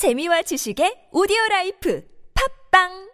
재미와 지식의 오디오 라이프. 팝빵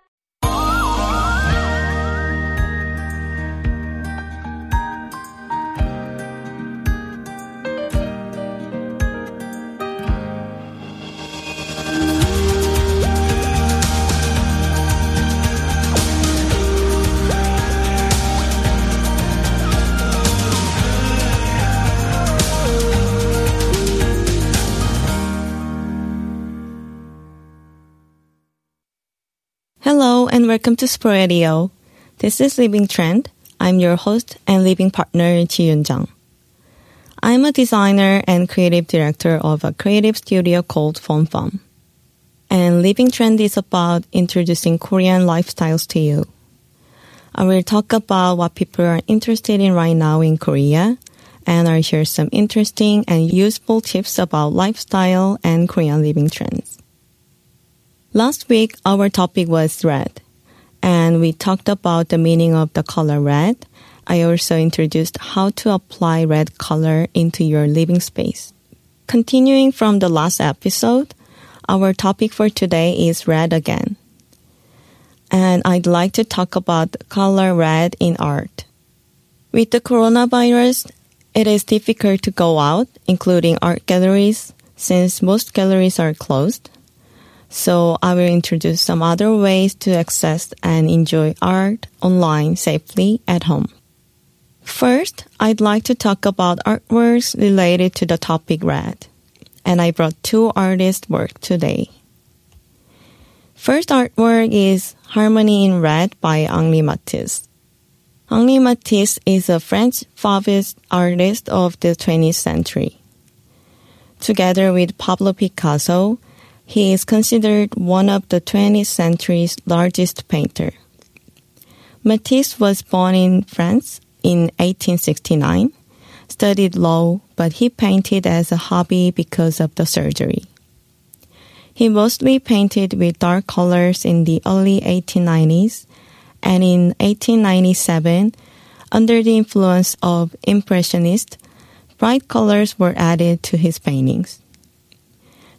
and welcome to Sporadio. This is Living Trend. I'm your host and living partner Ji Yun Jung. I'm a designer and creative director of a creative studio called Fun Fun. And Living Trend is about introducing Korean lifestyles to you. I will talk about what people are interested in right now in Korea, and I'll share some interesting and useful tips about lifestyle and Korean living trends. Last week, our topic was red, and we talked about the meaning of the color red. I also introduced how to apply red color into your living space. Continuing from the last episode, our topic for today is red again. And I'd like to talk about color red in art. With the coronavirus, it is difficult to go out, including art galleries, since most galleries are closed. So I will introduce some other ways to access and enjoy art online safely at home. First, I'd like to talk about artworks related to the topic red. And I brought two artists' work today. First artwork is Harmony in Red by Henri Matisse. Henri Matisse is a French Fauvist artist of the 20th century. Together with Pablo Picasso, he is considered one of the 20th century's largest painter. Matisse was born in France in 1869, studied law, but he painted as a hobby because of the surgery. He mostly painted with dark colors in the early 1890s, and in 1897, under the influence of Impressionists, bright colors were added to his paintings.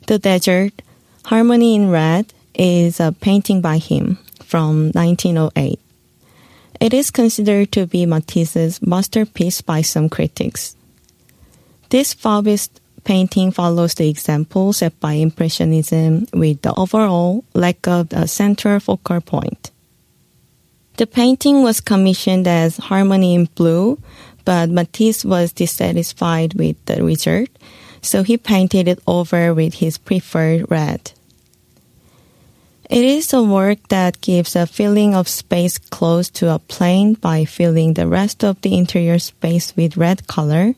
The Dessert, Harmony in Red is a painting by him from 1908. It is considered to be Matisse's masterpiece by some critics. This Fauvist painting follows the example set by Impressionism with the overall lack of a central focal point. The painting was commissioned as Harmony in Blue, but Matisse was dissatisfied with the result, so he painted it over with his preferred red. It is a work that gives a feeling of space close to a plane by filling the rest of the interior space with red color,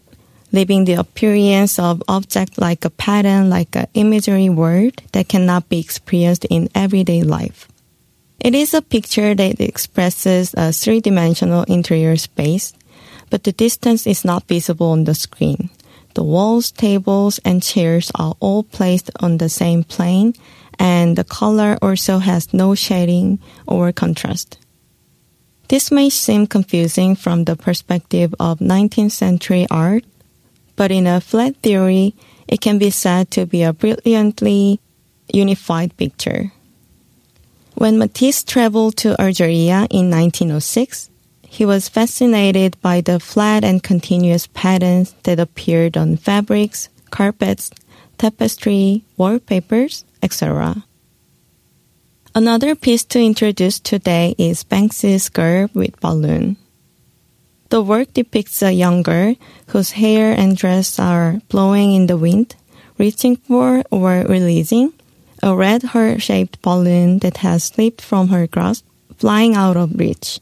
leaving the appearance of object like a pattern like an imagery world that cannot be experienced in everyday life. It is a picture that expresses a three-dimensional interior space, but the distance is not visible on the screen. The walls, tables, and chairs are all placed on the same plane and the color also has no shading or contrast. This may seem confusing from the perspective of 19th century art, but in a flat theory, it can be said to be a brilliantly unified picture. When Matisse traveled to Algeria in 1906, he was fascinated by the flat and continuous patterns that appeared on fabrics, carpets, tapestry, wallpapers, etc. Another piece to introduce today is Banksy's Girl with Balloon. The work depicts a young girl whose hair and dress are blowing in the wind, reaching for or releasing a red heart-shaped balloon that has slipped from her grasp, flying out of reach.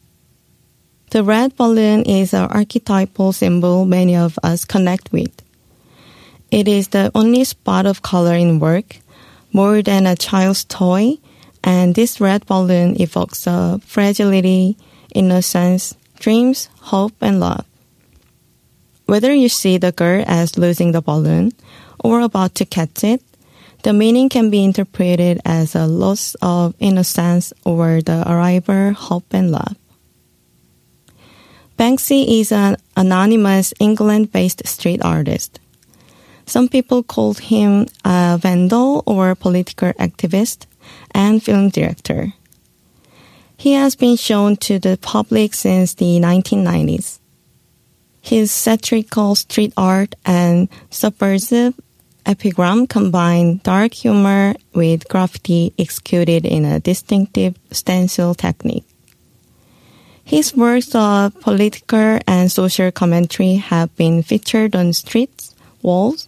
The red balloon is an archetypal symbol many of us connect with. It is the only spot of color in work, more than a child's toy, and this red balloon evokes a fragility, innocence, dreams, hope, and love. Whether you see the girl as losing the balloon or about to catch it, the meaning can be interpreted as a loss of innocence or the arrival, hope, and love. Banksy is an anonymous England based street artist. Some people called him a vandal or political activist and film director. He has been shown to the public since the 1990s. His satirical street art and subversive epigram combine dark humor with graffiti executed in a distinctive stencil technique. His works of political and social commentary have been featured on streets, walls,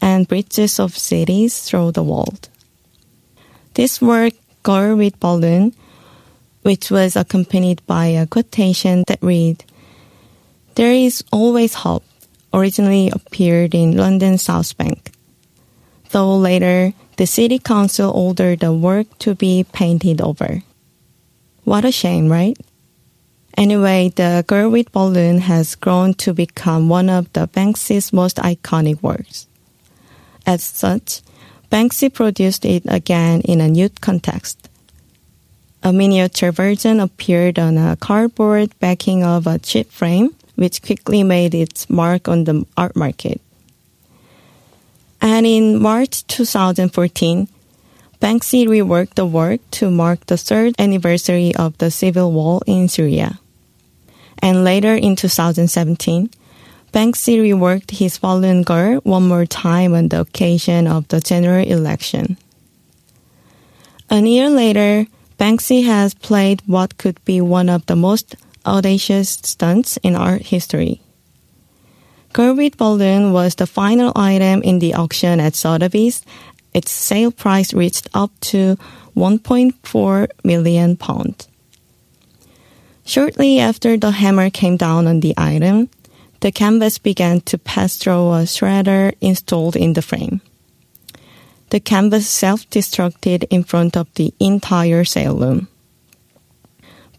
and bridges of cities through the world. This work, Girl with Balloon, which was accompanied by a quotation that read, There is always hope, originally appeared in London South Bank. Though later, the city council ordered the work to be painted over. What a shame, right? Anyway, the girl with balloon has grown to become one of the Banksy's most iconic works. As such, Banksy produced it again in a nude context. A miniature version appeared on a cardboard backing of a cheap frame, which quickly made its mark on the art market. And in March 2014, Banksy reworked the work to mark the third anniversary of the civil war in Syria. And later in 2017, Banksy reworked his Fallen Girl one more time on the occasion of the general election. A year later, Banksy has played what could be one of the most audacious stunts in art history. Girl with Balloon was the final item in the auction at Sotheby's. Its sale price reached up to 1.4 million pounds. Shortly after the hammer came down on the item, the canvas began to pass through a shredder installed in the frame. The canvas self-destructed in front of the entire sale room.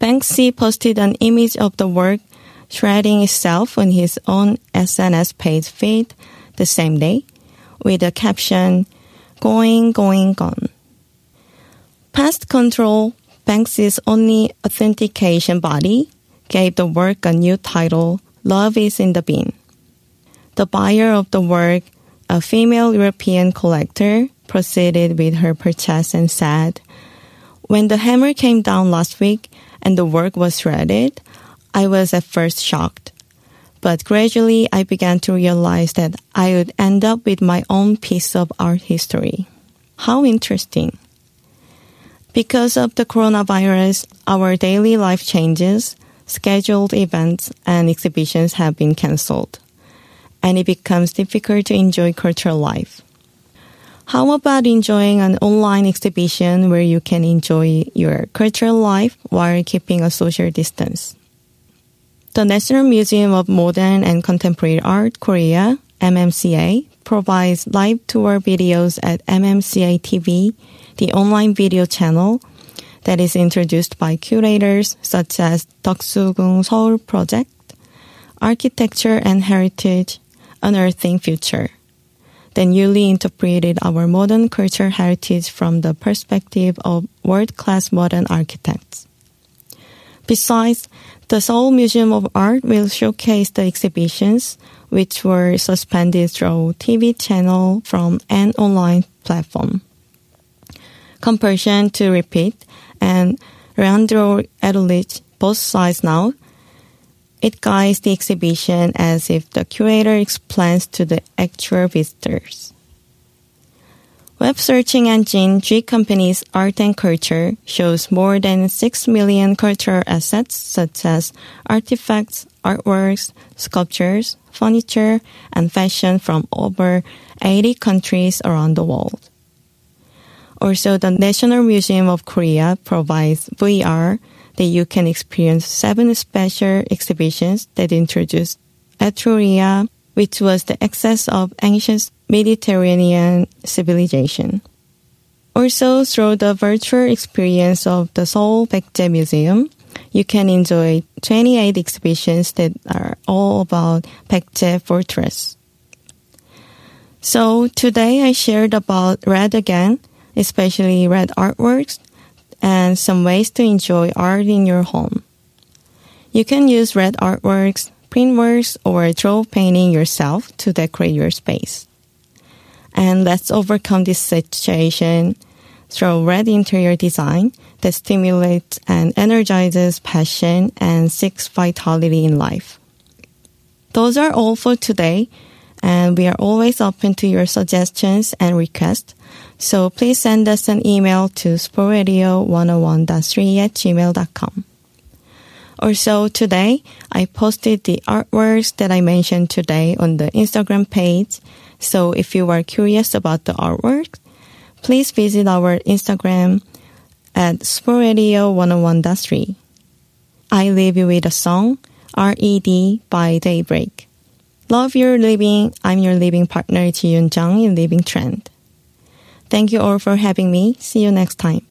Banksy posted an image of the work shredding itself on his own SNS page feed the same day with the caption, Going, Going, Gone. Pest Control, Banksy's only authentication body, gave the work a new title, Love is in the Bin. The buyer of the work, a female European collector, proceeded with her purchase and said, When the hammer came down last week and the work was shredded, I was at first shocked. But gradually I began to realize that I would end up with my own piece of art history. How interesting. Because of the coronavirus, our daily life changes, scheduled events and exhibitions have been cancelled, and it becomes difficult to enjoy cultural life. How about enjoying an online exhibition where you can enjoy your cultural life while keeping a social distance? The National Museum of Modern and Contemporary Art Korea, MMCA, provides live tour videos at MMCA TV, the online video channel that is introduced by curators such as Deoksugung Seoul Project, Architecture and Heritage, Unearthing Future that newly interpreted our modern culture heritage from the perspective of world-class modern architects. Besides, the Seoul Museum of Art will showcase the exhibitions which were suspended through TV channel from an online platform. Compulsion to repeat and Leandro Erlich both sides now. It guides the exhibition as if the curator explains to the actual visitors. Web searching engine G Company's Art and Culture shows more than 6 million cultural assets such as artifacts, artworks, sculptures, furniture, and fashion from over 80 countries around the world. Also, the National Museum of Korea provides VR that you can experience seven special exhibitions that introduce Etruria, which was the excess of ancient Mediterranean civilization. Also, through the virtual experience of the Seoul Baekje Museum, you can enjoy 28 exhibitions that are all about Baekje Fortress. So today I shared about Red again, especially red artworks, and some ways to enjoy art in your home. You can use red artworks, printworks, or draw painting yourself to decorate your space. And let's overcome this situation through red interior design that stimulates and energizes passion and seeks vitality in life. Those are all for today, and we are always open to your suggestions and requests. So please send us an email to sportradio101.3 at gmail.com. Also today, I posted the artworks that I mentioned today on the Instagram page. So if you are curious about the artwork, please visit our Instagram at sportradio101.3. I leave you with a song, R.E.D. by Daybreak. Love your living. I'm your living partner, Ji Yun Jung in Living Trend. Thank you all for having me. See you next time.